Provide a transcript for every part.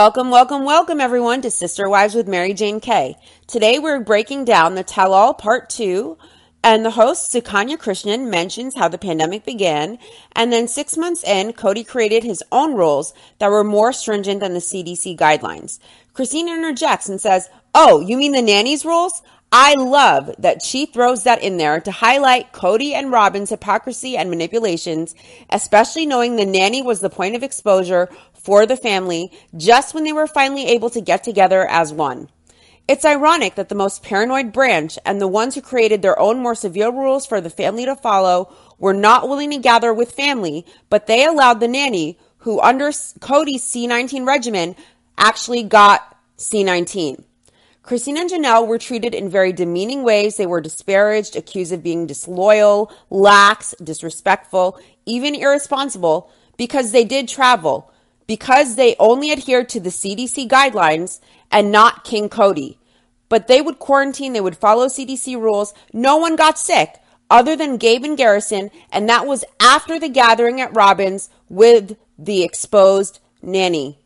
Welcome, welcome, welcome everyone to Sister Wives with Mary Jane Kay. Today we're breaking down the Tell All Part 2 and the host, Sukanya Krishnan, mentions how the pandemic began. And then six months in, Cody created his own rules that were more stringent than the CDC guidelines. Christine interjects and says, Oh, you mean the nanny's rules? I love that she throws that in there to highlight Cody and Robin's hypocrisy and manipulations, especially knowing the nanny was the point of exposure for the family just when they were finally able to get together as one. It's ironic that the most paranoid branch and the ones who created their own more severe rules for the family to follow were not willing to gather with family, but they allowed the nanny, who under Cody's C19 regimen actually got C19. Christine and Janelle were treated in very demeaning ways. They were disparaged, accused of being disloyal, lax, disrespectful, even irresponsible because they did travel, because they only adhered to the CDC guidelines and not King Cody. But they would quarantine, they would follow CDC rules. No one got sick other than Gabe and Garrison, and that was after the gathering at Robyn's with the exposed nanny.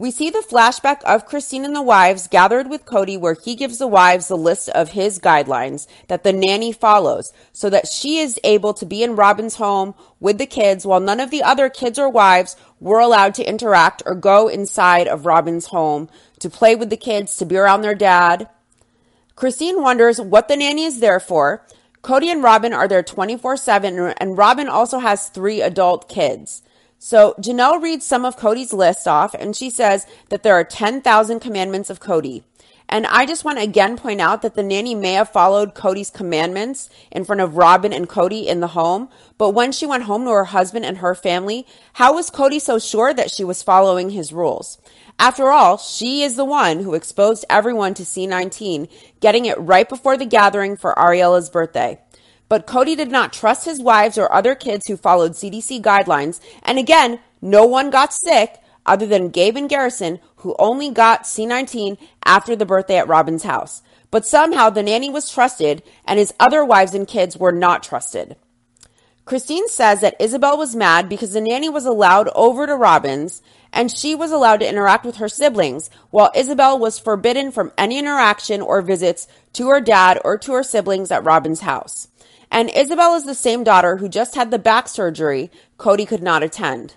We see the flashback of Christine and the wives gathered with Cody, where he gives the wives the list of his guidelines that the nanny follows so that she is able to be in Robin's home with the kids while none of the other kids or wives were allowed to interact or go inside of Robin's home to play with the kids, to be around their dad. Christine wonders what the nanny is there for. Cody and Robin are there 24 7, and Robin also has three adult kids. So Janelle reads some of Cody's list off and she says that there are 10,000 commandments of Cody. And I just want to again point out that the nanny may have followed Cody's commandments in front of Robin and Cody in the home. But when she went home to her husband and her family, how was Cody so sure that she was following his rules? After all, she is the one who exposed everyone to C19, getting it right before the gathering for Ariella's birthday. But Cody did not trust his wives or other kids who followed CDC guidelines. And again, no one got sick other than Gabe and Garrison, who only got C19 after the birthday at Robin's house. But somehow the nanny was trusted and his other wives and kids were not trusted. Christine says that Ysabel was mad because the nanny was allowed over to Robin's and she was allowed to interact with her siblings, while Ysabel was forbidden from any interaction or visits to her dad or to her siblings at Robin's house. And Ysabel is the same daughter who just had the back surgery Cody could not attend.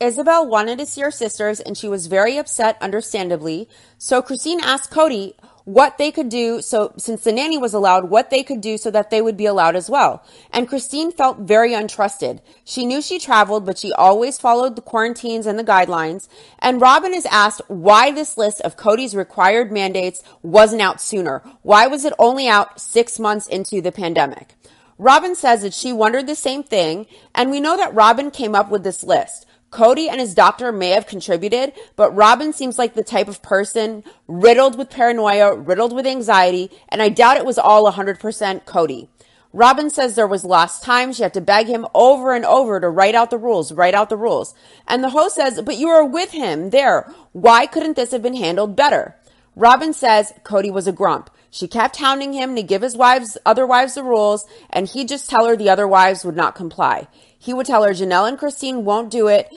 Ysabel wanted to see her sisters and she was very upset, understandably. So Christine asked Cody what they could do so since the nanny was allowed what they could do so that they would be allowed as well. And christine felt very untrusted. She knew she traveled but she always followed the quarantines and the guidelines. And robin is asked why this list of cody's required mandates wasn't out sooner. Why was it only out six months into the pandemic? Robin says that she wondered the same thing, and we know that Robin came up with this list. Cody and his doctor may have contributed, but Robin seems like the type of person riddled with paranoia, riddled with anxiety, and I doubt it was all 100% Cody. Robin says there was lost time. She had to beg him over and over to write out the rules, write out the rules. And the host says, but you were with him there. Why couldn't this have been handled better? Robin says Cody was a grump. She kept hounding him to give his wives, other wives the rules, and he'd just tell her the other wives would not comply. He would tell her Janelle and Christine won't do it.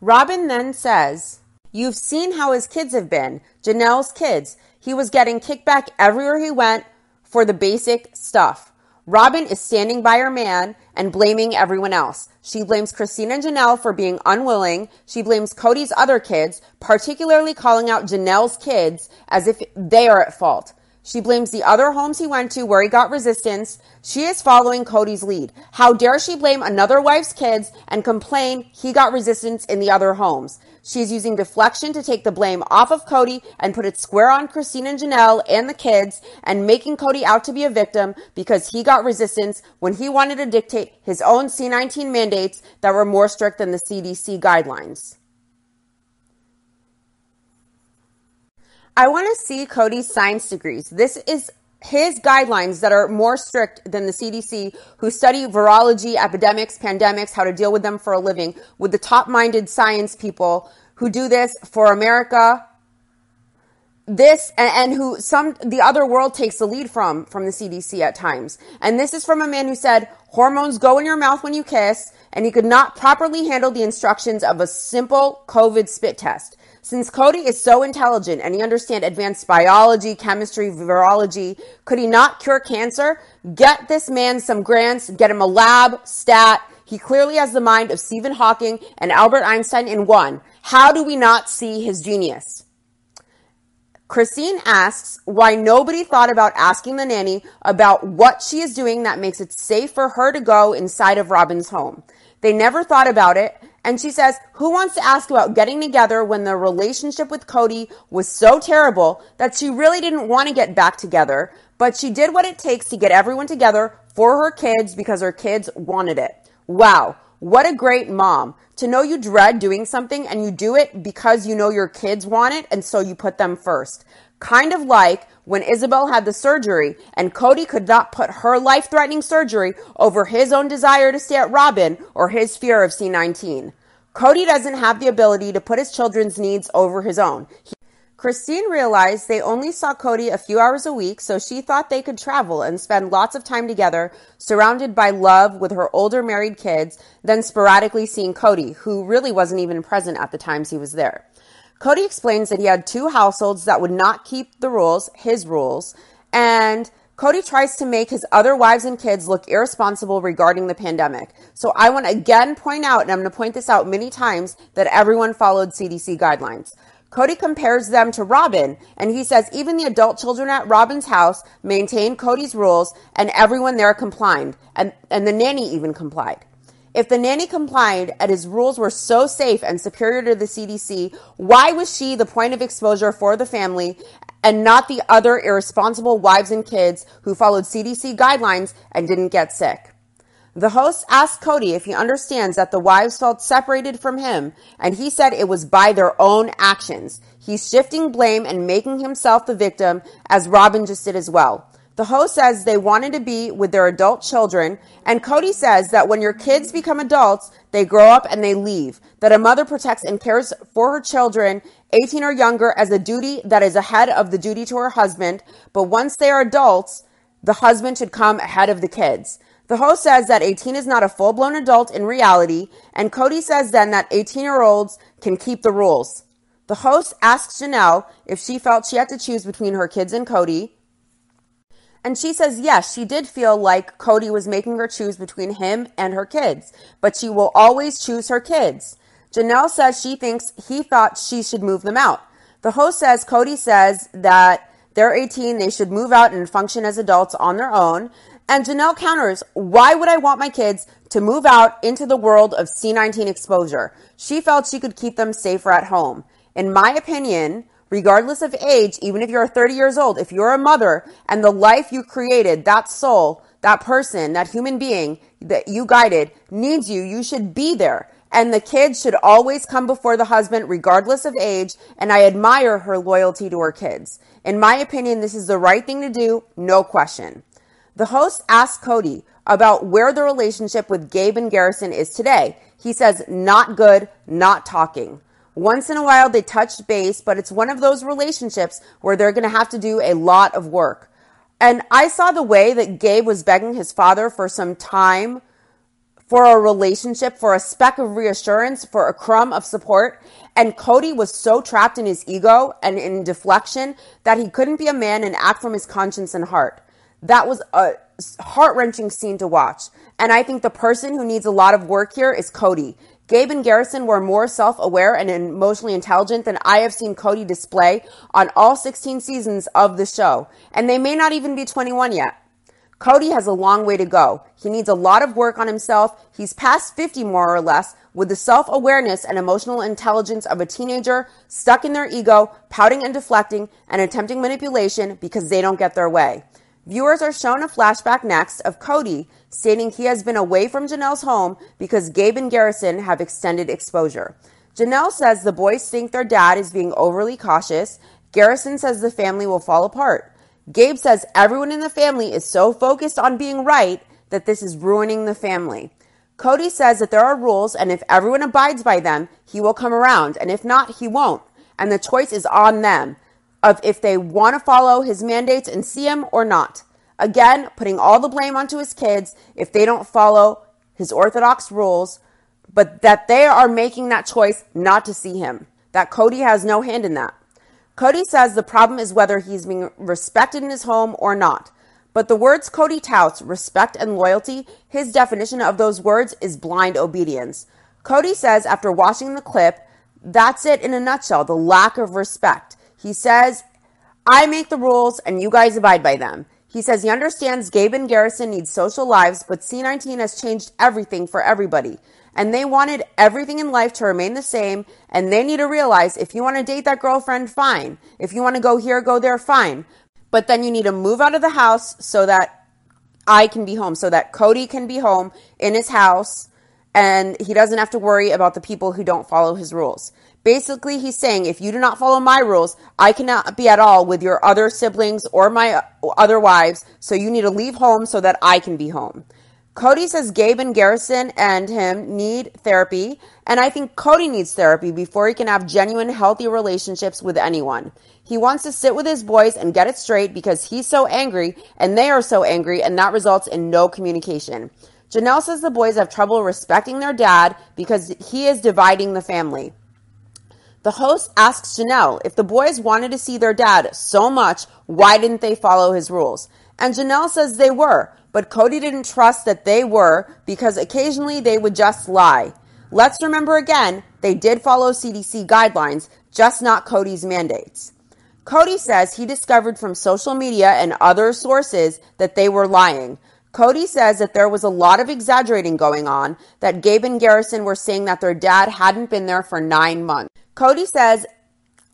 Robin then says, You've seen how his kids have been. Janelle's kids. He was getting kickback everywhere he went for the basic stuff. Robin is standing by her man and blaming everyone else. She blames Christina and Janelle for being unwilling. She blames Cody's other kids, particularly calling out Janelle's kids as if they are at fault. She blames the other homes he went to where he got resistance. She is following Cody's lead. How dare she blame another wife's kids and complain he got resistance in the other homes? She is using deflection to take the blame off of Cody and put it square on Christine and Janelle and the kids and making Cody out to be a victim because he got resistance when he wanted to dictate his own C19 mandates that were more strict than the CDC guidelines. I want to see Cody's science degrees. This is his guidelines that are more strict than the CDC, who study virology, epidemics, pandemics, how to deal with them for a living, with the top minded science people who do this for America. This and, and who some the other world takes the lead from from the CDC at times. And this is from a man who said hormones go in your mouth when you kiss, and he could not properly handle the instructions of a simple COVID spit test. Since Cody is so intelligent and he understands advanced biology, chemistry, virology, could he not cure cancer? Get this man some grants, get him a lab, stat. He clearly has the mind of Stephen Hawking and Albert Einstein in one. How do we not see his genius? Christine asks why nobody thought about asking the nanny about what she is doing that makes it safe for her to go inside of Robin's home. They never thought about it. And she says, Who wants to ask about getting together when the relationship with Cody was so terrible that she really didn't want to get back together, but she did what it takes to get everyone together for her kids because her kids wanted it. Wow. What a great mom to know you dread doing something and you do it because you know your kids want it and so you put them first. Kind of like when Ysabel had the surgery and Cody could not put her life threatening surgery over his own desire to stay at Robin or his fear of C19. Cody doesn't have the ability to put his children's needs over his own. He Christine realized they only saw Cody a few hours a week, so she thought they could travel and spend lots of time together, surrounded by love with her older married kids, then sporadically seeing Cody, who really wasn't even present at the times he was there. Cody explains that he had two households that would not keep the rules, his rules, and Cody tries to make his other wives and kids look irresponsible regarding the pandemic. So I want to again point out, and I'm going to point this out many times, that everyone followed CDC guidelines. Cody compares them to Robin, and he says even the adult children at Robin's house maintained Cody's rules, and everyone there complied, and, and the nanny even complied. If the nanny complied and his rules were so safe and superior to the CDC, why was she the point of exposure for the family and not the other irresponsible wives and kids who followed CDC guidelines and didn't get sick? The host asked Cody if he understands that the wives felt separated from him, and he said it was by their own actions. He's shifting blame and making himself the victim, as Robin just did as well. The host says they wanted to be with their adult children, and Cody says that when your kids become adults, they grow up and they leave. That a mother protects and cares for her children, 18 or younger, as a duty that is ahead of the duty to her husband, but once they are adults, the husband should come ahead of the kids. The host says that 18 is not a full blown adult in reality, and Cody says then that 18 year olds can keep the rules. The host asks Janelle if she felt she had to choose between her kids and Cody. And she says yes, she did feel like Cody was making her choose between him and her kids, but she will always choose her kids. Janelle says she thinks he thought she should move them out. The host says Cody says that they're 18, they should move out and function as adults on their own. And Janelle counters, why would I want my kids to move out into the world of C19 exposure? She felt she could keep them safer at home. In my opinion, regardless of age, even if you're 30 years old, if you're a mother and the life you created, that soul, that person, that human being that you guided needs you, you should be there. And the kids should always come before the husband, regardless of age. And I admire her loyalty to her kids. In my opinion, this is the right thing to do, no question. The host asks Cody about where the relationship with Gabe and Garrison is today. He says, not good, not talking. Once in a while they touch base, but it's one of those relationships where they're going to have to do a lot of work. And I saw the way that Gabe was begging his father for some time, for a relationship, for a speck of reassurance, for a crumb of support. And Cody was so trapped in his ego and in deflection that he couldn't be a man and act from his conscience and heart. That was a heart wrenching scene to watch. And I think the person who needs a lot of work here is Cody. Gabe and Garrison were more self aware and emotionally intelligent than I have seen Cody display on all 16 seasons of the show. And they may not even be 21 yet. Cody has a long way to go. He needs a lot of work on himself. He's past 50 more or less with the self awareness and emotional intelligence of a teenager stuck in their ego, pouting and deflecting and attempting manipulation because they don't get their way. Viewers are shown a flashback next of Cody stating he has been away from Janelle's home because Gabe and Garrison have extended exposure. Janelle says the boys think their dad is being overly cautious. Garrison says the family will fall apart. Gabe says everyone in the family is so focused on being right that this is ruining the family. Cody says that there are rules and if everyone abides by them, he will come around, and if not, he won't. And the choice is on them of if they want to follow his mandates and see him or not. Again, putting all the blame onto his kids if they don't follow his orthodox rules, but that they are making that choice not to see him. that Cody has no hand in that. Kody says the problem is whether he's being respected in his home or not. But the words Cody touts, respect and loyalty, his definition of those words is blind obedience. Cody says after watching the clip, that's it in a nutshell, the lack of respect. He says, I make the rules and you guys abide by them. He says he understands Gabe and Garrison need social lives, but C19 has changed everything for everybody. And they wanted everything in life to remain the same. And they need to realize if you want to date that girlfriend, fine. If you want to go here, go there, fine. But then you need to move out of the house so that I can be home, so that Cody can be home in his house and he doesn't have to worry about the people who don't follow his rules. Basically, he's saying if you do not follow my rules, I cannot be at all with your other siblings or my other wives, so you need to leave home so that I can be home. Kody says Gabe and Garrison and him need therapy, and I think Cody needs therapy before he can have genuine, healthy relationships with anyone. He wants to sit with his boys and get it straight because he's so angry and they are so angry, and that results in no communication. Janelle says the boys have trouble respecting their dad because he is dividing the family. The host asks Janelle if the boys wanted to see their dad so much, why didn't they follow his rules? And Janelle says they were, but Cody didn't trust that they were because occasionally they would just lie. Let's remember again, they did follow CDC guidelines, just not Cody's mandates. Cody says he discovered from social media and other sources that they were lying. Cody says that there was a lot of exaggerating going on, that Gabe and Garrison were saying that their dad hadn't been there for nine months. Cody says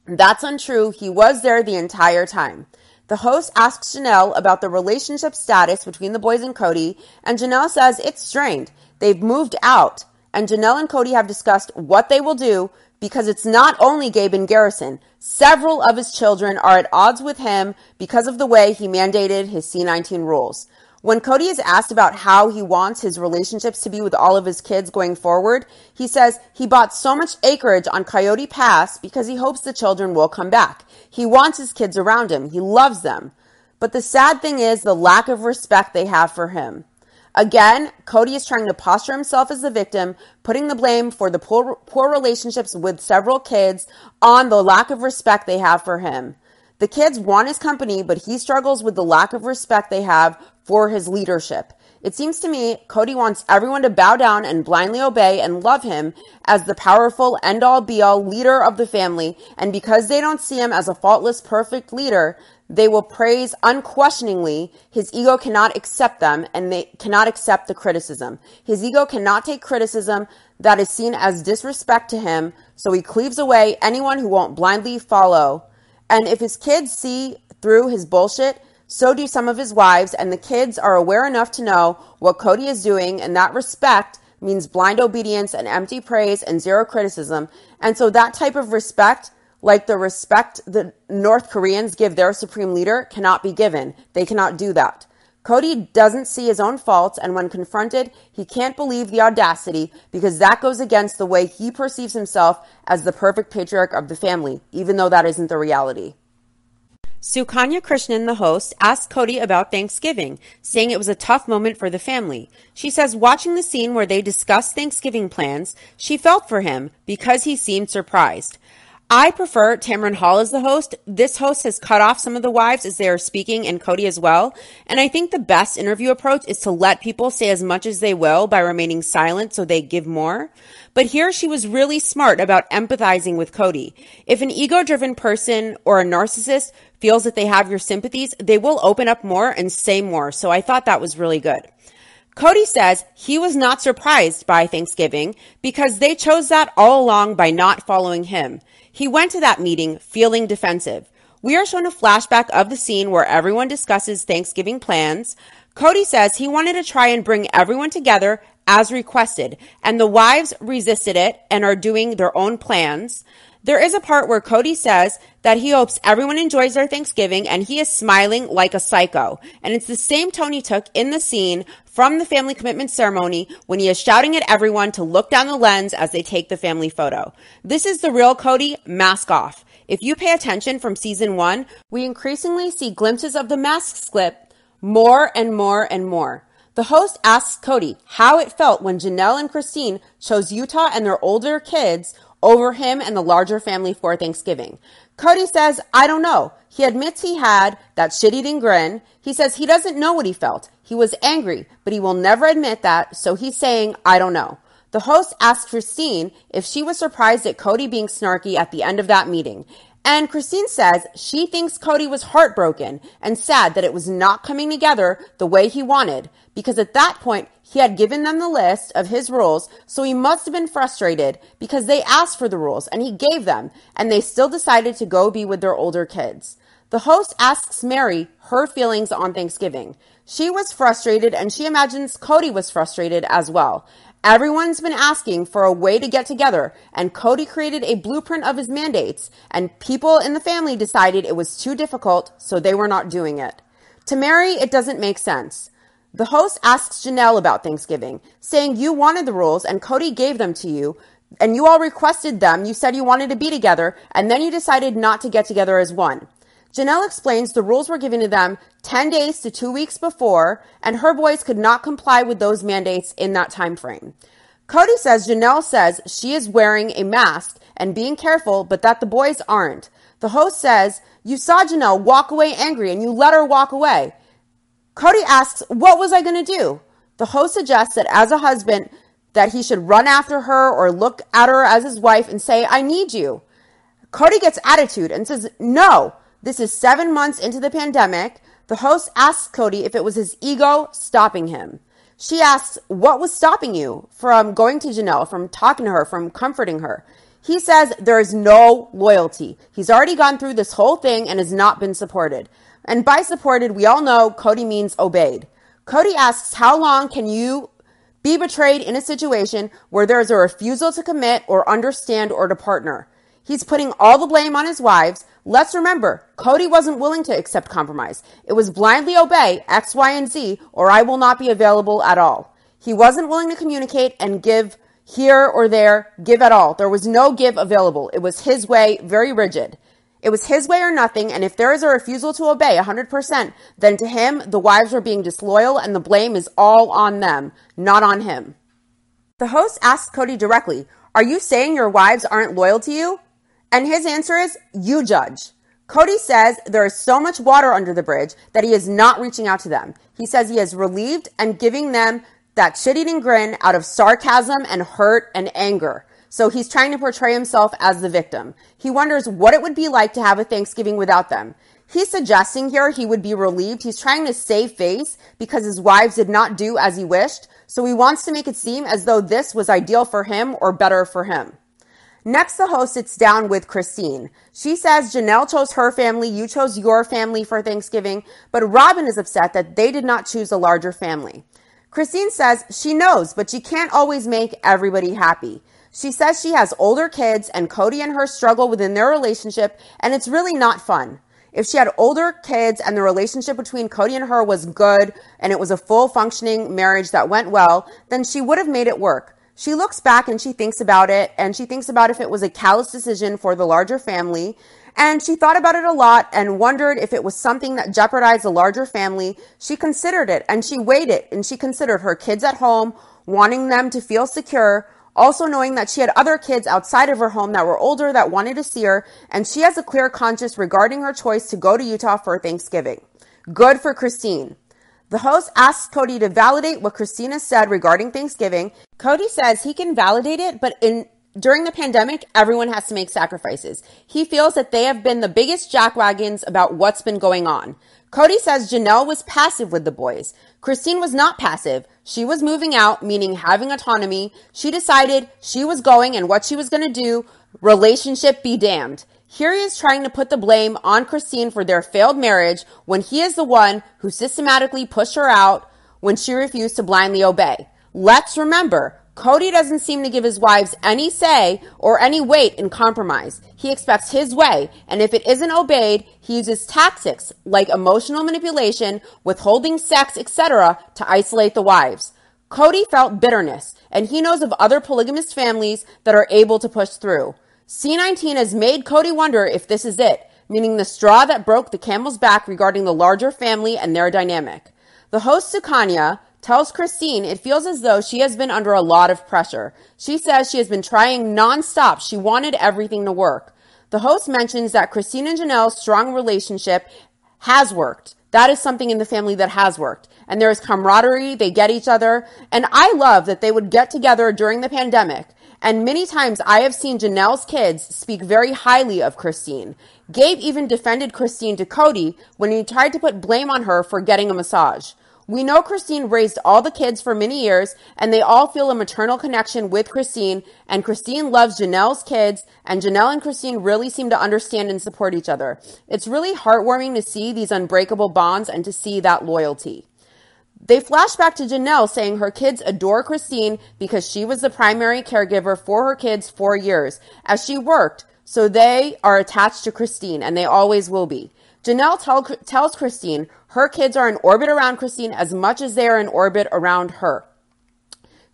that's untrue. He was there the entire time. The host asks Janelle about the relationship status between the boys and Cody, and Janelle says it's strained. They've moved out, and Janelle and Cody have discussed what they will do because it's not only Gabe and Garrison. Several of his children are at odds with him because of the way he mandated his C19 rules. When Cody is asked about how he wants his relationships to be with all of his kids going forward, he says he bought so much acreage on Coyote Pass because he hopes the children will come back. He wants his kids around him. He loves them. But the sad thing is the lack of respect they have for him. Again, Cody is trying to posture himself as the victim, putting the blame for the poor, poor relationships with several kids on the lack of respect they have for him. The kids want his company, but he struggles with the lack of respect they have for his leadership. It seems to me Cody wants everyone to bow down and blindly obey and love him as the powerful end all be all leader of the family. And because they don't see him as a faultless, perfect leader, they will praise unquestioningly. His ego cannot accept them and they cannot accept the criticism. His ego cannot take criticism that is seen as disrespect to him. So he cleaves away anyone who won't blindly follow. And if his kids see through his bullshit, so do some of his wives, and the kids are aware enough to know what Cody is doing, and that respect means blind obedience and empty praise and zero criticism. And so that type of respect, like the respect the North Koreans give their supreme leader, cannot be given. They cannot do that. Kody doesn't see his own faults, and when confronted, he can't believe the audacity because that goes against the way he perceives himself as the perfect patriarch of the family, even though that isn't the reality. Sukanya Krishnan, the host, asked Cody about Thanksgiving, saying it was a tough moment for the family. She says watching the scene where they discussed Thanksgiving plans, she felt for him because he seemed surprised. I prefer Tamron Hall as the host. This host has cut off some of the wives as they are speaking and Cody as well. And I think the best interview approach is to let people say as much as they will by remaining silent so they give more. But here she was really smart about empathizing with Cody. If an ego driven person or a narcissist feels that they have your sympathies, they will open up more and say more. So I thought that was really good. Cody says he was not surprised by Thanksgiving because they chose that all along by not following him. He went to that meeting feeling defensive. We are shown a flashback of the scene where everyone discusses Thanksgiving plans. Cody says he wanted to try and bring everyone together as requested, and the wives resisted it and are doing their own plans. There is a part where Cody says that he hopes everyone enjoys their Thanksgiving and he is smiling like a psycho. And it's the same tone he took in the scene from the family commitment ceremony when he is shouting at everyone to look down the lens as they take the family photo. This is the real Cody, mask off. If you pay attention from season one, we increasingly see glimpses of the mask slip more and more and more. The host asks Cody how it felt when Janelle and Christine chose Utah and their older kids over him and the larger family for Thanksgiving. Cody says, I don't know. He admits he had that shit eating grin. He says he doesn't know what he felt. He was angry, but he will never admit that, so he's saying, I don't know. The host asked Christine if she was surprised at Cody being snarky at the end of that meeting. And Christine says she thinks Cody was heartbroken and sad that it was not coming together the way he wanted because at that point he had given them the list of his rules, so he must have been frustrated because they asked for the rules and he gave them and they still decided to go be with their older kids. The host asks Mary her feelings on Thanksgiving. She was frustrated and she imagines Cody was frustrated as well. Everyone's been asking for a way to get together, and Cody created a blueprint of his mandates, and people in the family decided it was too difficult, so they were not doing it. To Mary, it doesn't make sense. The host asks Janelle about Thanksgiving, saying you wanted the rules and Cody gave them to you, and you all requested them. You said you wanted to be together, and then you decided not to get together as one. Janelle explains the rules were given to them 10 days to two weeks before, and her boys could not comply with those mandates in that time frame. Cody says Janelle says she is wearing a mask and being careful, but that the boys aren't. The host says, You saw Janelle walk away angry and you let her walk away. Cody asks, What was I going to do? The host suggests that as a husband, that he should run after her or look at her as his wife and say, I need you. Cody gets attitude and says, No, this is seven months into the pandemic. The host asks Cody if it was his ego stopping him. She asks, What was stopping you from going to Janelle, from talking to her, from comforting her? He says there is no loyalty. He's already gone through this whole thing and has not been supported. And by supported, we all know Cody means obeyed. Cody asks, How long can you be betrayed in a situation where there is a refusal to commit or understand or to partner? He's putting all the blame on his wives. Let's remember, Cody wasn't willing to accept compromise. It was blindly obey X, Y, and Z, or I will not be available at all. He wasn't willing to communicate and give here or there, give at all. There was no give available. It was his way, very rigid. It was his way or nothing, and if there is a refusal to obey 100%, then to him, the wives are being disloyal and the blame is all on them, not on him. The host asked Cody directly, Are you saying your wives aren't loyal to you? And his answer is, you judge. Cody says there is so much water under the bridge that he is not reaching out to them. He says he is relieved and giving them that shit eating grin out of sarcasm and hurt and anger. So he's trying to portray himself as the victim. He wonders what it would be like to have a Thanksgiving without them. He's suggesting here he would be relieved. He's trying to save face because his wives did not do as he wished. So he wants to make it seem as though this was ideal for him or better for him. Next, the host sits down with Christine. She says Janelle chose her family, you chose your family for Thanksgiving, but Robin is upset that they did not choose a larger family. Christine says she knows, but she can't always make everybody happy. She says she has older kids and Cody and her struggle within their relationship, and it's really not fun. If she had older kids and the relationship between Cody and her was good and it was a full functioning marriage that went well, then she would have made it work. She looks back and she thinks about it and she thinks about if it was a callous decision for the larger family. And she thought about it a lot and wondered if it was something that jeopardized the larger family. She considered it and she weighed it and she considered her kids at home, wanting them to feel secure, also knowing that she had other kids outside of her home that were older that wanted to see her, and she has a clear conscience regarding her choice to go to Utah for Thanksgiving. Good for Christine. The host asks Cody to validate what Christina said regarding Thanksgiving. Cody says he can validate it, but in during the pandemic, everyone has to make sacrifices. He feels that they have been the biggest jackwagons about what's been going on. Cody says Janelle was passive with the boys. Christine was not passive. She was moving out, meaning having autonomy. She decided she was going and what she was going to do. Relationship be damned. Here he is trying to put the blame on Christine for their failed marriage when he is the one who systematically pushed her out when she refused to blindly obey. Let's remember, Cody doesn't seem to give his wives any say or any weight in compromise. He expects his way, and if it isn't obeyed, he uses tactics like emotional manipulation, withholding sex, etc. to isolate the wives. Cody felt bitterness, and he knows of other polygamous families that are able to push through. C19 has made Cody wonder if this is it, meaning the straw that broke the camel's back regarding the larger family and their dynamic. The host Sukanya tells Christine it feels as though she has been under a lot of pressure. She says she has been trying nonstop. She wanted everything to work. The host mentions that Christine and Janelle's strong relationship has worked. That is something in the family that has worked. And there is camaraderie. They get each other. And I love that they would get together during the pandemic. And many times I have seen Janelle's kids speak very highly of Christine. Gabe even defended Christine to Cody when he tried to put blame on her for getting a massage. We know Christine raised all the kids for many years, and they all feel a maternal connection with Christine, and Christine loves Janelle's kids, and Janelle and Christine really seem to understand and support each other. It's really heartwarming to see these unbreakable bonds and to see that loyalty. They flash back to Janelle saying her kids adore Christine because she was the primary caregiver for her kids for years as she worked, so they are attached to Christine, and they always will be. Janelle tell, tells Christine her kids are in orbit around Christine as much as they are in orbit around her.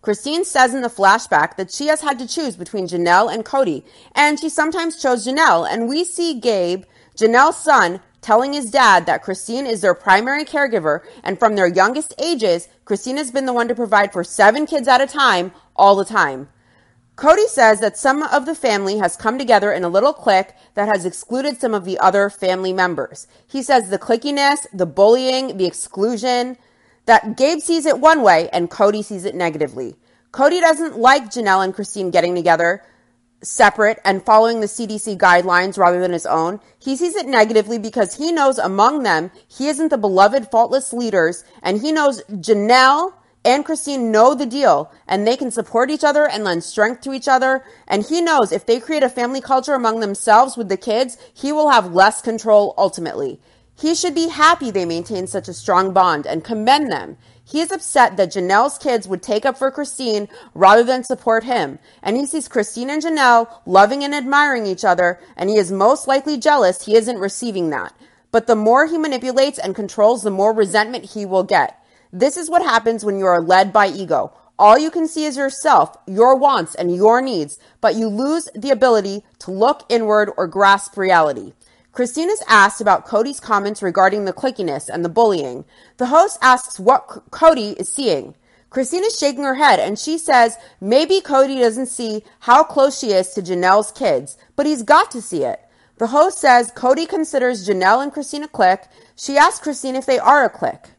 Christine says in the flashback that she has had to choose between Janelle and Cody, and she sometimes chose Janelle. And we see Gabe, Janelle's son, telling his dad that Christine is their primary caregiver, and from their youngest ages, Christine has been the one to provide for seven kids at a time, all the time. Cody says that some of the family has come together in a little clique that has excluded some of the other family members. He says the clickiness, the bullying, the exclusion, that Gabe sees it one way and Cody sees it negatively. Cody doesn't like Janelle and Christine getting together separate and following the CDC guidelines rather than his own. He sees it negatively because he knows among them he isn't the beloved faultless leaders and he knows Janelle and Christine know the deal and they can support each other and lend strength to each other. And he knows if they create a family culture among themselves with the kids, he will have less control ultimately. He should be happy they maintain such a strong bond and commend them. He is upset that Janelle's kids would take up for Christine rather than support him. And he sees Christine and Janelle loving and admiring each other, and he is most likely jealous he isn't receiving that. But the more he manipulates and controls, the more resentment he will get. This is what happens when you are led by ego. All you can see is yourself, your wants, and your needs, but you lose the ability to look inward or grasp reality. Christine is asked about Cody's comments regarding the clickiness and the bullying. The host asks what Cody is seeing. Christine is shaking her head and she says maybe Cody doesn't see how close she is to Janelle's kids, but he's got to see it. The host says Cody considers Janelle and Christine a clique. She asks Christine if they are a clique.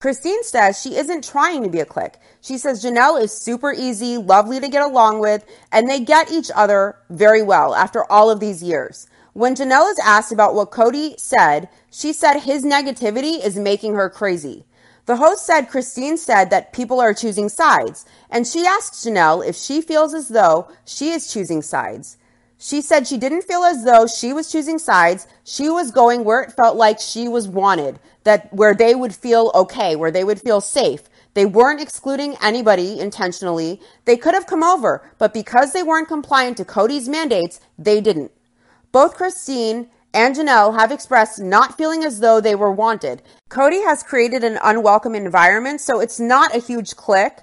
Christine says she isn't trying to be a clique. She says Janelle is super easy, lovely to get along with, and they get each other very well after all of these years. When Janelle is asked about what Cody said, she said his negativity is making her crazy. The host said Christine said that people are choosing sides, and she asked Janelle if she feels as though she is choosing sides. She said she didn't feel as though she was choosing sides. She was going where it felt like she was wanted, that where they would feel okay, where they would feel safe. They weren't excluding anybody intentionally. They could have come over, but because they weren't compliant to Cody's mandates, they didn't. Both Christine and Janelle have expressed not feeling as though they were wanted. Cody has created an unwelcome environment, so it's not a huge clique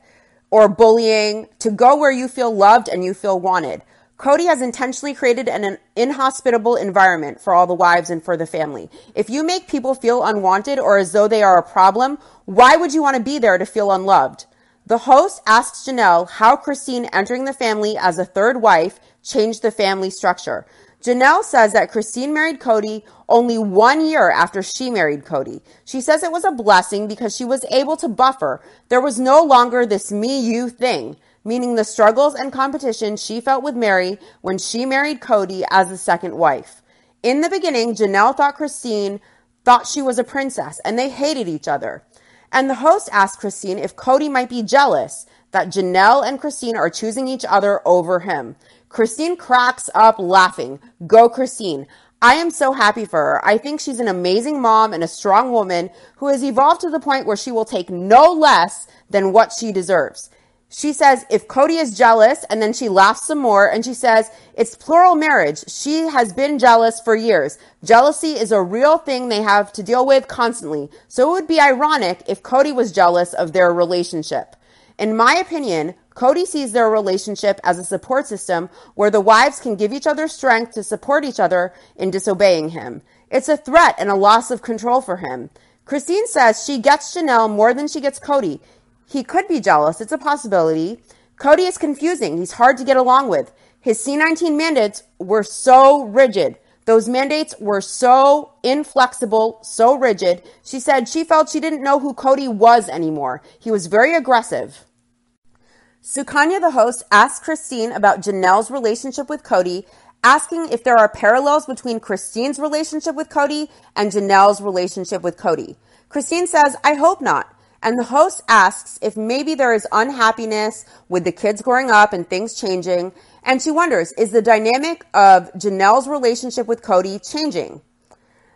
or bullying to go where you feel loved and you feel wanted. Cody has intentionally created an inhospitable environment for all the wives and for the family. If you make people feel unwanted or as though they are a problem, why would you want to be there to feel unloved? The host asks Janelle how Christine entering the family as a third wife changed the family structure. Janelle says that Christine married Cody only one year after she married Cody. She says it was a blessing because she was able to buffer. There was no longer this me you thing meaning the struggles and competition she felt with Mary when she married Cody as the second wife. In the beginning, Janelle thought Christine thought she was a princess and they hated each other. And the host asked Christine if Cody might be jealous that Janelle and Christine are choosing each other over him. Christine cracks up laughing. Go, Christine. I am so happy for her. I think she's an amazing mom and a strong woman who has evolved to the point where she will take no less than what she deserves she says if Cody is jealous, and then she laughs some more, and she says it's plural marriage. She has been jealous for years. Jealousy is a real thing they have to deal with constantly. So it would be ironic if Cody was jealous of their relationship. In my opinion, Cody sees their relationship as a support system where the wives can give each other strength to support each other in disobeying him. It's a threat and a loss of control for him. Christine says she gets Janelle more than she gets Cody. He could be jealous. It's a possibility. Cody is confusing. He's hard to get along with. His C19 mandates were so rigid. Those mandates were so inflexible, so rigid. She said she felt she didn't know who Cody was anymore. He was very aggressive. Sukanya, the host, asked Christine about Janelle's relationship with Cody, asking if there are parallels between Christine's relationship with Cody and Janelle's relationship with Cody. Christine says, I hope not. And the host asks if maybe there is unhappiness with the kids growing up and things changing. And she wonders, is the dynamic of Janelle's relationship with Cody changing?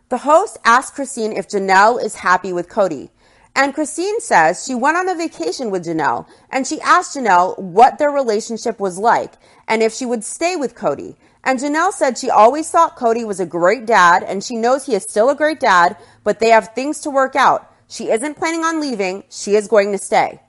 The host asks Christine if Janelle is happy with Cody. And Christine says she went on a vacation with Janelle and she asked Janelle what their relationship was like and if she would stay with Cody. And Janelle said she always thought Cody was a great dad and she knows he is still a great dad, but they have things to work out. She isn't planning on leaving. She is going to stay.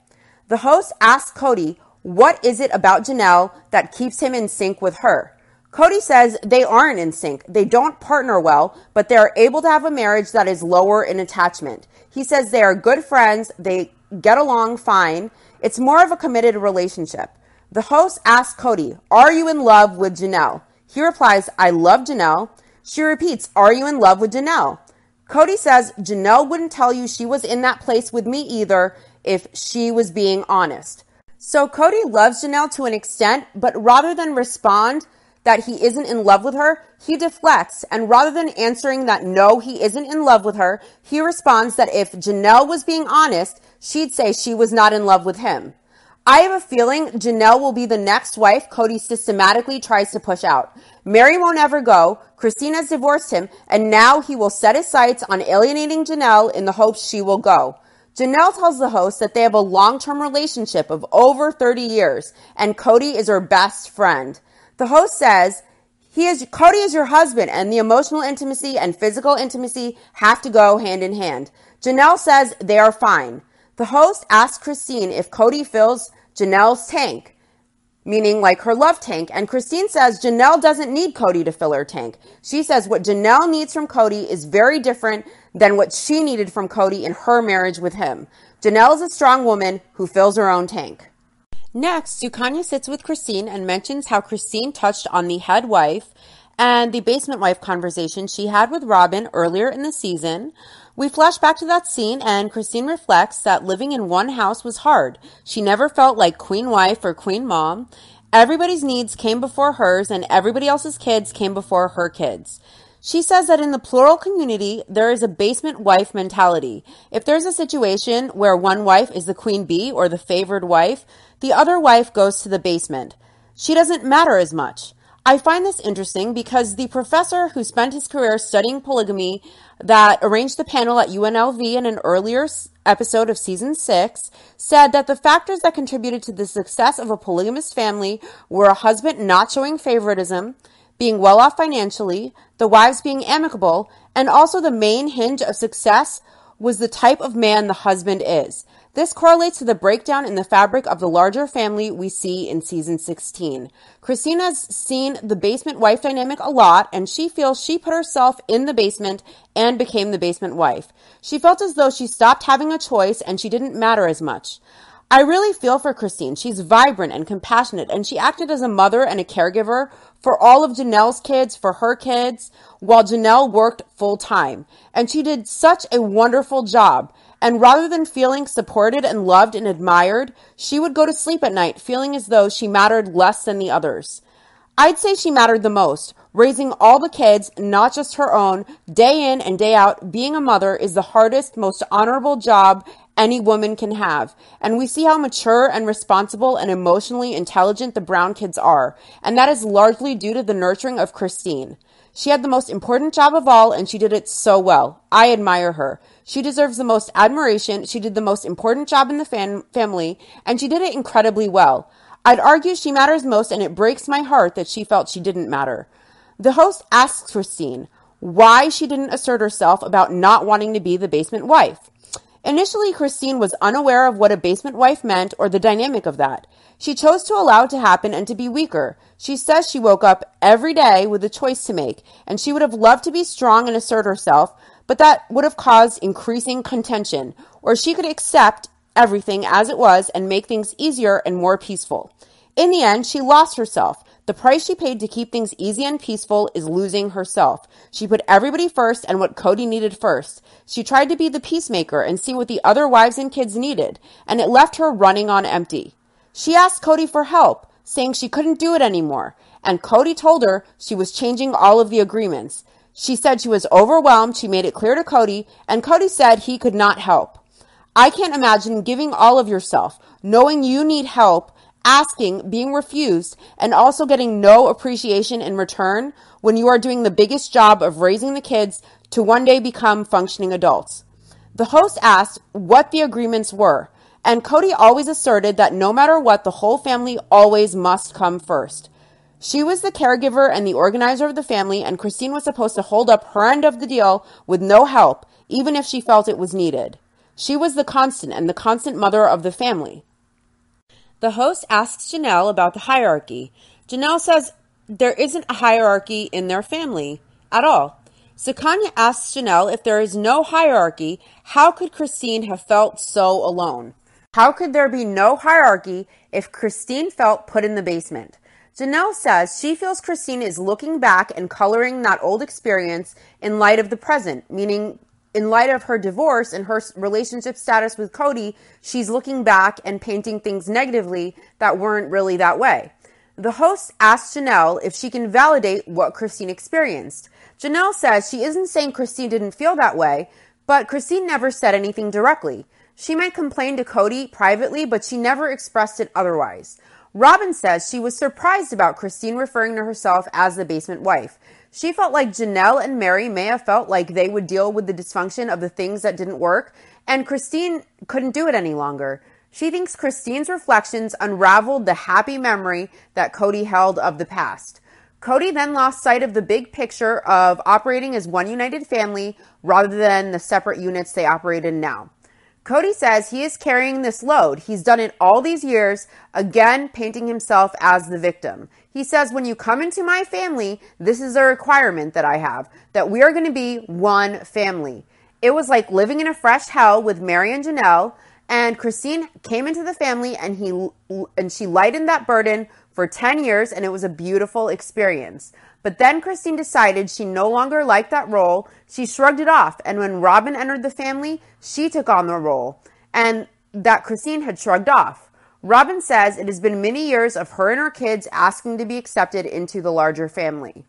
The host asks Cody, what is it about Janelle that keeps him in sync with her? Cody says they aren't in sync. They don't partner well, but they are able to have a marriage that is lower in attachment. He says they are good friends. They get along fine. It's more of a committed relationship. The host asks Cody, Are you in love with Janelle? He replies, I love Janelle. She repeats, Are you in love with Janelle? Cody says Janelle wouldn't tell you she was in that place with me either if she was being honest. So Cody loves Janelle to an extent, but rather than respond that he isn't in love with her, he deflects. And rather than answering that no, he isn't in love with her, he responds that if Janelle was being honest, she'd say she was not in love with him. I have a feeling Janelle will be the next wife Cody systematically tries to push out. Mary won't ever go. Christina's divorced him, and now he will set his sights on alienating Janelle in the hopes she will go. Janelle tells the host that they have a long-term relationship of over 30 years, and Cody is her best friend. The host says, he is, Cody is your husband, and the emotional intimacy and physical intimacy have to go hand in hand. Janelle says they are fine. The host asks Christine if Cody fills Janelle's tank, meaning like her love tank. And Christine says Janelle doesn't need Cody to fill her tank. She says what Janelle needs from Cody is very different than what she needed from Cody in her marriage with him. Janelle is a strong woman who fills her own tank. Next, Sukanya sits with Christine and mentions how Christine touched on the head wife and the basement wife conversation she had with Robin earlier in the season. We flash back to that scene, and Christine reflects that living in one house was hard. She never felt like queen wife or queen mom. Everybody's needs came before hers, and everybody else's kids came before her kids. She says that in the plural community, there is a basement wife mentality. If there's a situation where one wife is the queen bee or the favored wife, the other wife goes to the basement. She doesn't matter as much. I find this interesting because the professor who spent his career studying polygamy that arranged the panel at UNLV in an earlier episode of season six said that the factors that contributed to the success of a polygamous family were a husband not showing favoritism, being well off financially, the wives being amicable, and also the main hinge of success was the type of man the husband is. This correlates to the breakdown in the fabric of the larger family we see in season 16. Christina's seen the basement wife dynamic a lot, and she feels she put herself in the basement and became the basement wife. She felt as though she stopped having a choice and she didn't matter as much. I really feel for Christine. She's vibrant and compassionate, and she acted as a mother and a caregiver for all of Janelle's kids, for her kids, while Janelle worked full time. And she did such a wonderful job. And rather than feeling supported and loved and admired, she would go to sleep at night feeling as though she mattered less than the others. I'd say she mattered the most. Raising all the kids, not just her own, day in and day out, being a mother is the hardest, most honorable job any woman can have. And we see how mature and responsible and emotionally intelligent the Brown kids are. And that is largely due to the nurturing of Christine. She had the most important job of all, and she did it so well. I admire her. She deserves the most admiration. She did the most important job in the fam- family, and she did it incredibly well. I'd argue she matters most, and it breaks my heart that she felt she didn't matter. The host asks Christine why she didn't assert herself about not wanting to be the basement wife. Initially, Christine was unaware of what a basement wife meant or the dynamic of that. She chose to allow it to happen and to be weaker. She says she woke up every day with a choice to make, and she would have loved to be strong and assert herself, but that would have caused increasing contention, or she could accept everything as it was and make things easier and more peaceful. In the end, she lost herself. The price she paid to keep things easy and peaceful is losing herself. She put everybody first and what Kody needed first. She tried to be the peacemaker and see what the other wives and kids needed, and it left her running on empty. She asked Kody for help, saying she couldn't do it anymore, and Kody told her she was changing all of the agreements. She said she was overwhelmed. She made it clear to Kody, and Kody said he could not help. I can't imagine giving all of yourself, knowing you need help, asking, being refused, and also getting no appreciation in return when you are doing the biggest job of raising the kids to one day become functioning adults. The host asked what the agreements were, and Kody always asserted that no matter what, the whole family always must come first. She was the caregiver and the organizer of the family, and Christine was supposed to hold up her end of the deal with no help, even if she felt it was needed. She was the constant and the constant mother of the family. The host asks Janelle about the hierarchy. Janelle says there isn't a hierarchy in their family at all. Sukanya asks Janelle if there is no hierarchy, how could Christine have felt so alone? How could there be no hierarchy if Christine felt put in the basement? Janelle says she feels Christine is looking back and coloring that old experience in light of the present, meaning in light of her divorce and her relationship status with Kody, she's looking back and painting things negatively that weren't really that way. The host asks Janelle if she can validate what Christine experienced. Janelle says she isn't saying Christine didn't feel that way, but Christine never said anything directly. She might complain to Kody privately, but she never expressed it otherwise. Robyn says she was surprised about Christine referring to herself as the basement wife. She felt like Janelle and Meri may have felt like they would deal with the dysfunction of the things that didn't work, and Christine couldn't do it any longer. She thinks Christine's reflections unraveled the happy memory that Kody held of the past. Kody then lost sight of the big picture of operating as one united family rather than the separate units they operate in now. Kody says he is carrying this load. He's done it all these years, again, painting himself as the victim. He says, when you come into my family, this is a requirement that I have, that we are going to be one family. It was like living in a fresh hell with Meri and Janelle, and Christine came into the family and he, and she lightened that burden for 10 years, and it was a beautiful experience. But then Christine decided she no longer liked that role. She shrugged it off. And when Robyn entered the family, she took on the role and that Christine had shrugged off. Robyn says it has been many years of her and her kids asking to be accepted into the larger family.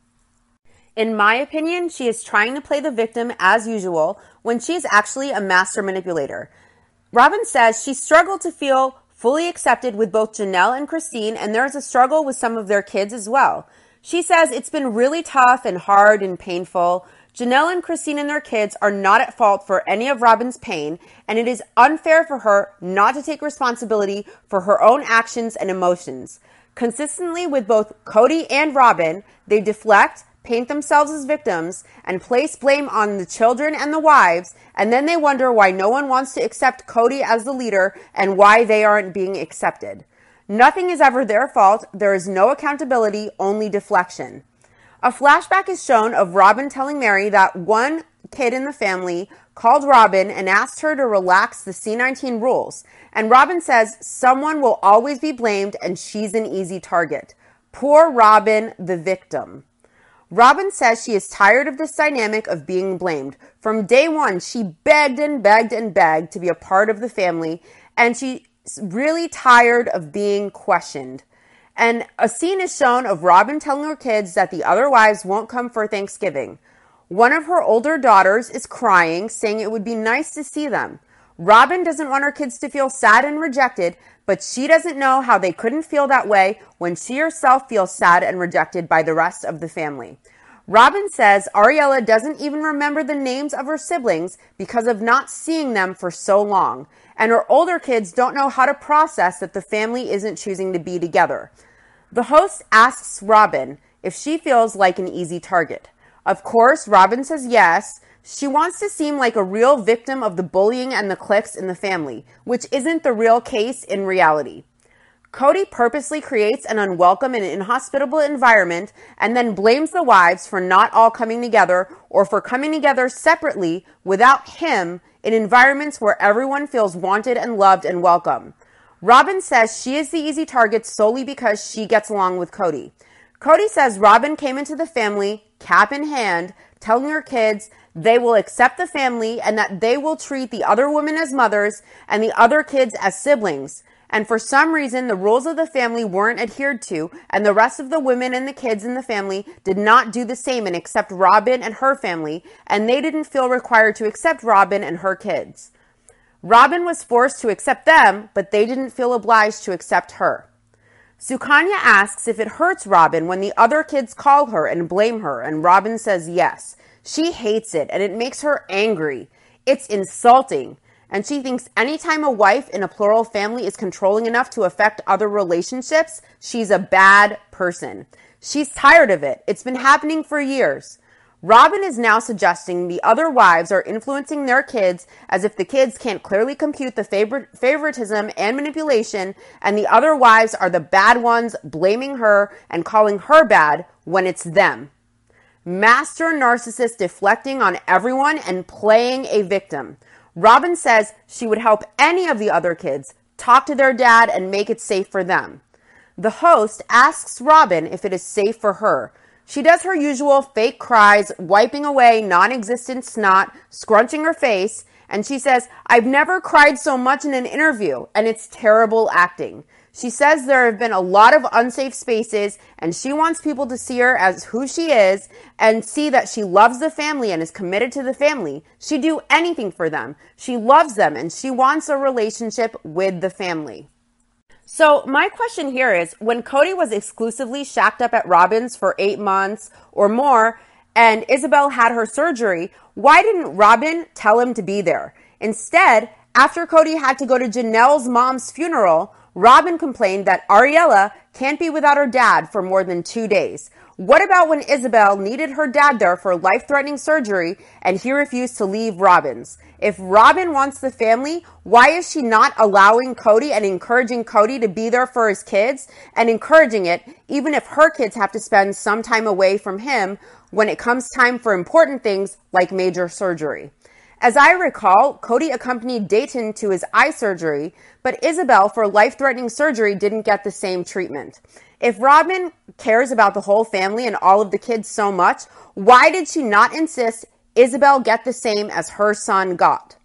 In my opinion, she is trying to play the victim as usual when she is actually a master manipulator. Robyn says she struggled to feel fully accepted with both Janelle and Christine, and there is a struggle with some of their kids as well. She says it's been really tough and hard and painful. Janelle and Christine and their kids are not at fault for any of Robyn's pain, and it is unfair for her not to take responsibility for her own actions and emotions. Consistently with both Kody and Robyn, they deflect, paint themselves as victims, and place blame on the children and the wives, and then they wonder why no one wants to accept Kody as the leader and why they aren't being accepted. Nothing is ever their fault. There is no accountability, only deflection. A flashback is shown of Robyn telling Meri that one kid in the family called Robyn and asked her to relax the C19 rules. And Robyn says someone will always be blamed and she's an easy target. Poor Robyn, the victim. Robyn says she is tired of this dynamic of being blamed. From day one, she begged and begged and begged to be a part of the family, and she really tired of being questioned. And a scene is shown of Robyn telling her kids that the other wives won't come for Thanksgiving. One of her older daughters is crying, saying it would be nice to see them. Robyn doesn't want her kids to feel sad and rejected, but she doesn't know how they couldn't feel that way when she herself feels sad and rejected by the rest of the family. Robyn says Ariella doesn't even remember the names of her siblings because of not seeing them for so long and her older kids don't know how to process that the family isn't choosing to be together. The host asks Robyn if she feels like an easy target. Of course, Robyn says yes. She wants to seem like a real victim of the bullying and the cliques in the family, which isn't the real case in reality. Kody purposely creates an unwelcome and inhospitable environment and then blames the wives for not all coming together or for coming together separately without him in environments where everyone feels wanted and loved and welcome. Robyn says she is the easy target solely because she gets along with Kody. Kody says Robyn came into the family, cap in hand, telling her kids they will accept the family and that they will treat the other women as mothers and the other kids as siblings. And for some reason, the rules of the family weren't adhered to, and the rest of the women and the kids in the family did not do the same and accept Robyn and her family, and they didn't feel required to accept Robyn and her kids. Robyn was forced to accept them, but they didn't feel obliged to accept her. Sukanya asks if it hurts Robyn when the other kids call her and blame her, and Robyn says yes. She hates it, and it makes her angry. It's insulting. And she thinks anytime a wife in a plural family is controlling enough to affect other relationships, she's a bad person. She's tired of it. It's been happening for years. Robyn is now suggesting the other wives are influencing their kids as if the kids can't clearly compute the favor- favoritism and manipulation, and the other wives are the bad ones, blaming her and calling her bad when it's them. Master narcissist deflecting on everyone and playing a victim. Robyn says she would help any of the other kids talk to their dad and make it safe for them. The host asks Robyn if it is safe for her. She does her usual fake cries, wiping away non existent snot, scrunching her face, and she says, I've never cried so much in an interview, and it's terrible acting. She says there have been a lot of unsafe spaces and she wants people to see her as who she is and see that she loves the family and is committed to the family. She'd do anything for them. She loves them and she wants a relationship with the family. So my question here is when Kody was exclusively shacked up at Robyn's for eight months or more and Ysabel had her surgery, why didn't Robyn tell him to be there? Instead, after Kody had to go to Janelle's mom's funeral, Robyn complained that Ariella can't be without her dad for more than two days. What about when Ysabel needed her dad there for life threatening surgery and he refused to leave Robyn's? If Robyn wants the family, why is she not allowing Kody and encouraging Kody to be there for his kids and encouraging it, even if her kids have to spend some time away from him when it comes time for important things like major surgery? As I recall, Kody accompanied Dayton to his eye surgery, but Ysabel for life threatening surgery didn't get the same treatment. If Robyn cares about the whole family and all of the kids so much, why did she not insist Ysabel get the same as her son got?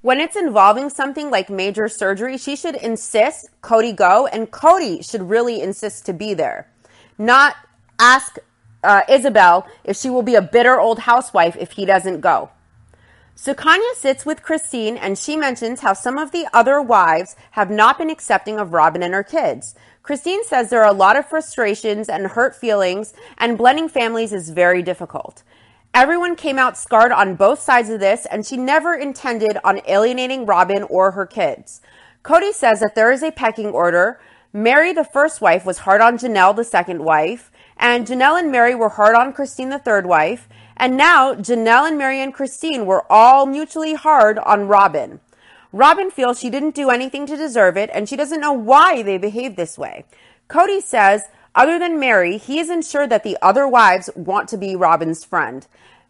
When it's involving something like major surgery, she should insist Kody go, and Kody should really insist to be there. Not ask uh, Ysabel if she will be a bitter old housewife if he doesn't go. Sukanya sits with Christine and she mentions how some of the other wives have not been accepting of Robyn and her kids. Christine says there are a lot of frustrations and hurt feelings, and blending families is very difficult. Everyone came out scarred on both sides of this, and she never intended on alienating Robyn or her kids. Kody says that there is a pecking order. Meri, the first wife, was hard on Janelle, the second wife. And Janelle and Meri were hard on Christine, the third wife. And now Janelle and Meri and Christine were all mutually hard on Robyn. Robyn feels she didn't do anything to deserve it and she doesn't know why they behaved this way. Kody says, other than Meri, he is ensured that the other wives want to be Robyn's friend.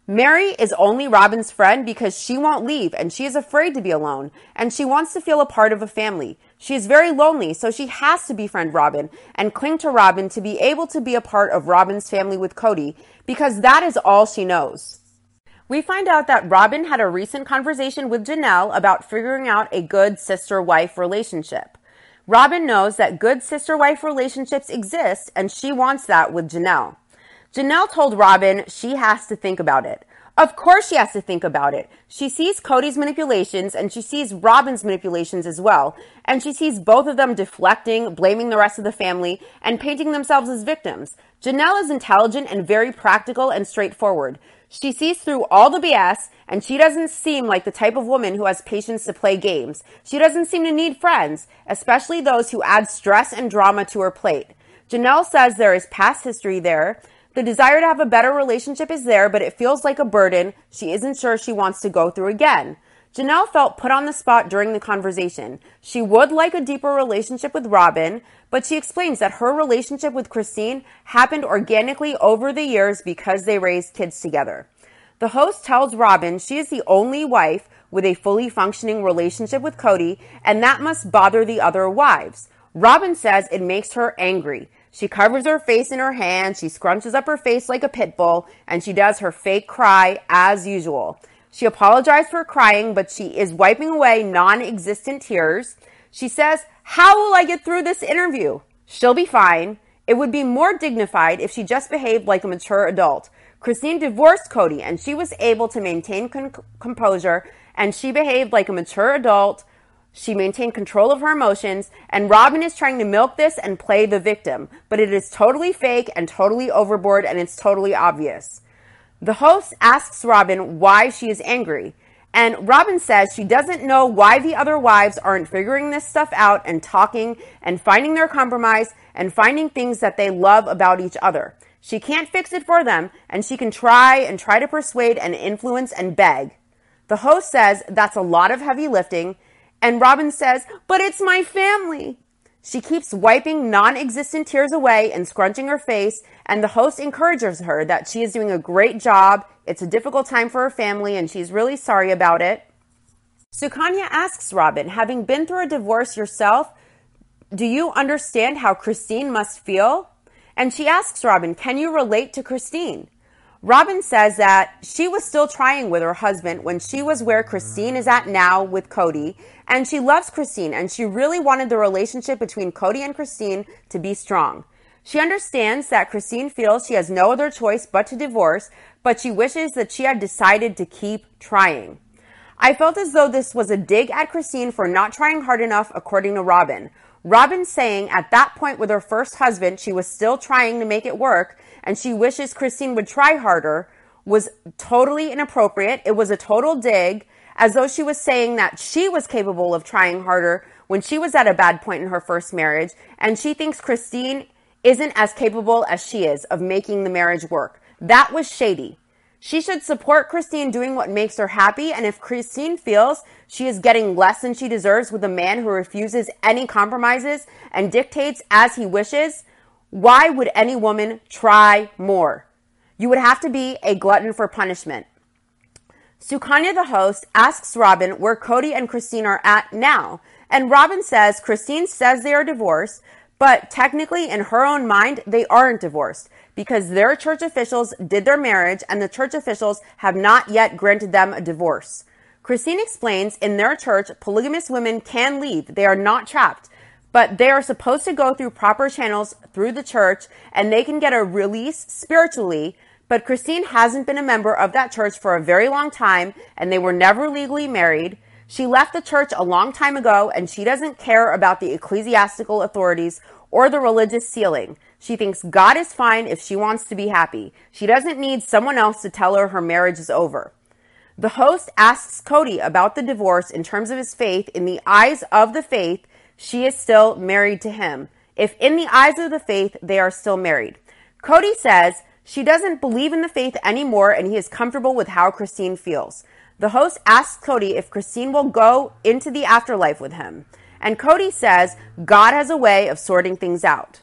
Meri is only Robyn's friend because she won't leave and she is afraid to be alone and she wants to feel a part of a family. She is very lonely, so she has to befriend Robyn and cling to Robyn to be able to be a part of Robyn's family with Kody because that is all she knows. We find out that Robyn had a recent conversation with Janelle about figuring out a good sister wife relationship. Robyn knows that good sister wife relationships exist and she wants that with Janelle. Janelle told Robyn she has to think about it. Of course she has to think about it. She sees Kody's manipulations and she sees Robyn's manipulations as well. And she sees both of them deflecting, blaming the rest of the family, and painting themselves as victims. Janelle is intelligent and very practical and straightforward. She sees through all the BS and she doesn't seem like the type of woman who has patience to play games. She doesn't seem to need friends, especially those who add stress and drama to her plate. Janelle says there is past history there the desire to have a better relationship is there, but it feels like a burden she isn't sure she wants to go through again. Janelle felt put on the spot during the conversation. She would like a deeper relationship with Robyn, but she explains that her relationship with Christine happened organically over the years because they raised kids together. The host tells Robyn she is the only wife with a fully functioning relationship with Kody, and that must bother the other wives. Robyn says it makes her angry. She covers her face in her hands, she scrunches up her face like a pit bull, and she does her fake cry as usual. She apologized for crying, but she is wiping away non existent tears. She says, How will I get through this interview? She'll be fine. It would be more dignified if she just behaved like a mature adult. Christine divorced Kody and she was able to maintain con- composure and she behaved like a mature adult. She maintained control of her emotions, and Robyn is trying to milk this and play the victim, but it is totally fake and totally overboard, and it's totally obvious. The host asks Robyn why she is angry, and Robyn says she doesn't know why the other wives aren't figuring this stuff out and talking and finding their compromise and finding things that they love about each other. She can't fix it for them, and she can try and try to persuade and influence and beg. The host says that's a lot of heavy lifting and Robyn says, But it's my family. She keeps wiping non existent tears away and scrunching her face, and the host encourages her that she is doing a great job. It's a difficult time for her family, and she's really sorry about it. Sukanya asks Robyn, having been through a divorce yourself, do you understand how Christine must feel? And she asks Robyn, Can you relate to Christine? Robyn says that she was still trying with her husband when she was where Christine is at now with Kody, and she loves Christine, and she really wanted the relationship between Kody and Christine to be strong. She understands that Christine feels she has no other choice but to divorce, but she wishes that she had decided to keep trying. I felt as though this was a dig at Christine for not trying hard enough, according to Robyn. Robyn saying at that point with her first husband, she was still trying to make it work, and she wishes Christine would try harder was totally inappropriate. It was a total dig, as though she was saying that she was capable of trying harder when she was at a bad point in her first marriage, and she thinks Christine isn't as capable as she is of making the marriage work. That was shady. She should support Christine doing what makes her happy, and if Christine feels she is getting less than she deserves with a man who refuses any compromises and dictates as he wishes, why would any woman try more? You would have to be a glutton for punishment. Sukanya, the host, asks Robyn where Kody and Christine are at now. And Robyn says Christine says they are divorced, but technically, in her own mind, they aren't divorced because their church officials did their marriage and the church officials have not yet granted them a divorce. Christine explains in their church, polygamous women can leave. They are not trapped but they are supposed to go through proper channels through the church and they can get a release spiritually. But Christine hasn't been a member of that church for a very long time and they were never legally married. She left the church a long time ago and she doesn't care about the ecclesiastical authorities or the religious sealing. She thinks God is fine if she wants to be happy. She doesn't need someone else to tell her her marriage is over. The host asks Kody about the divorce in terms of his faith in the eyes of the faith she is still married to him. If in the eyes of the faith, they are still married. Kody says she doesn't believe in the faith anymore and he is comfortable with how Christine feels. The host asks Kody if Christine will go into the afterlife with him. And Kody says God has a way of sorting things out.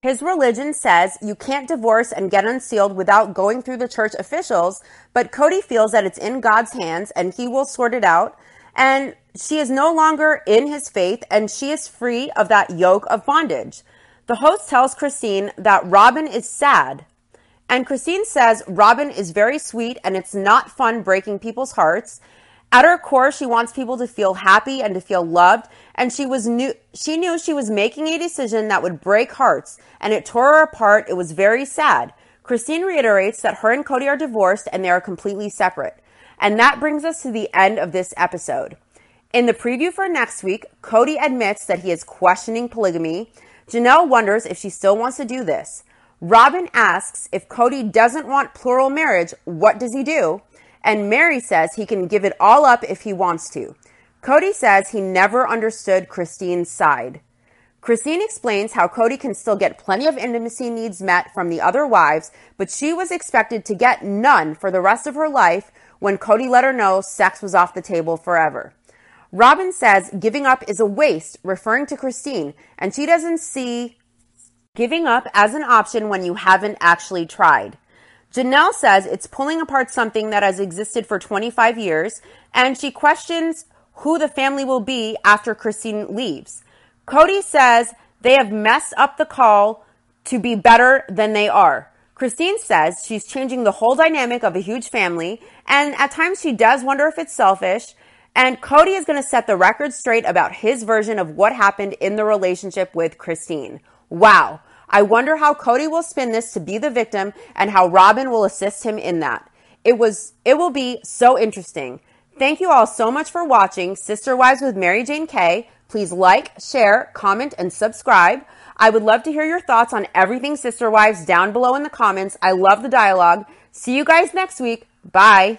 His religion says you can't divorce and get unsealed without going through the church officials, but Kody feels that it's in God's hands and he will sort it out. And she is no longer in his faith and she is free of that yoke of bondage. The host tells Christine that Robyn is sad. And Christine says Robyn is very sweet and it's not fun breaking people's hearts. At her core, she wants people to feel happy and to feel loved. And she was new, she knew she was making a decision that would break hearts and it tore her apart. It was very sad. Christine reiterates that her and Kody are divorced and they are completely separate. And that brings us to the end of this episode. In the preview for next week, Kody admits that he is questioning polygamy. Janelle wonders if she still wants to do this. Robyn asks if Kody doesn't want plural marriage, what does he do? And Meri says he can give it all up if he wants to. Kody says he never understood Christine's side. Christine explains how Kody can still get plenty of intimacy needs met from the other wives, but she was expected to get none for the rest of her life when Kody let her know sex was off the table forever. Robyn says giving up is a waste, referring to Christine, and she doesn't see giving up as an option when you haven't actually tried. Janelle says it's pulling apart something that has existed for 25 years, and she questions who the family will be after Christine leaves. Kody says they have messed up the call to be better than they are. Christine says she's changing the whole dynamic of a huge family, and at times she does wonder if it's selfish, and Kody is going to set the record straight about his version of what happened in the relationship with Christine. Wow. I wonder how Kody will spin this to be the victim and how Robyn will assist him in that. It was, it will be so interesting. Thank you all so much for watching Sister Wives with Mary Jane Kay. Please like, share, comment, and subscribe. I would love to hear your thoughts on everything Sister Wives down below in the comments. I love the dialogue. See you guys next week. Bye.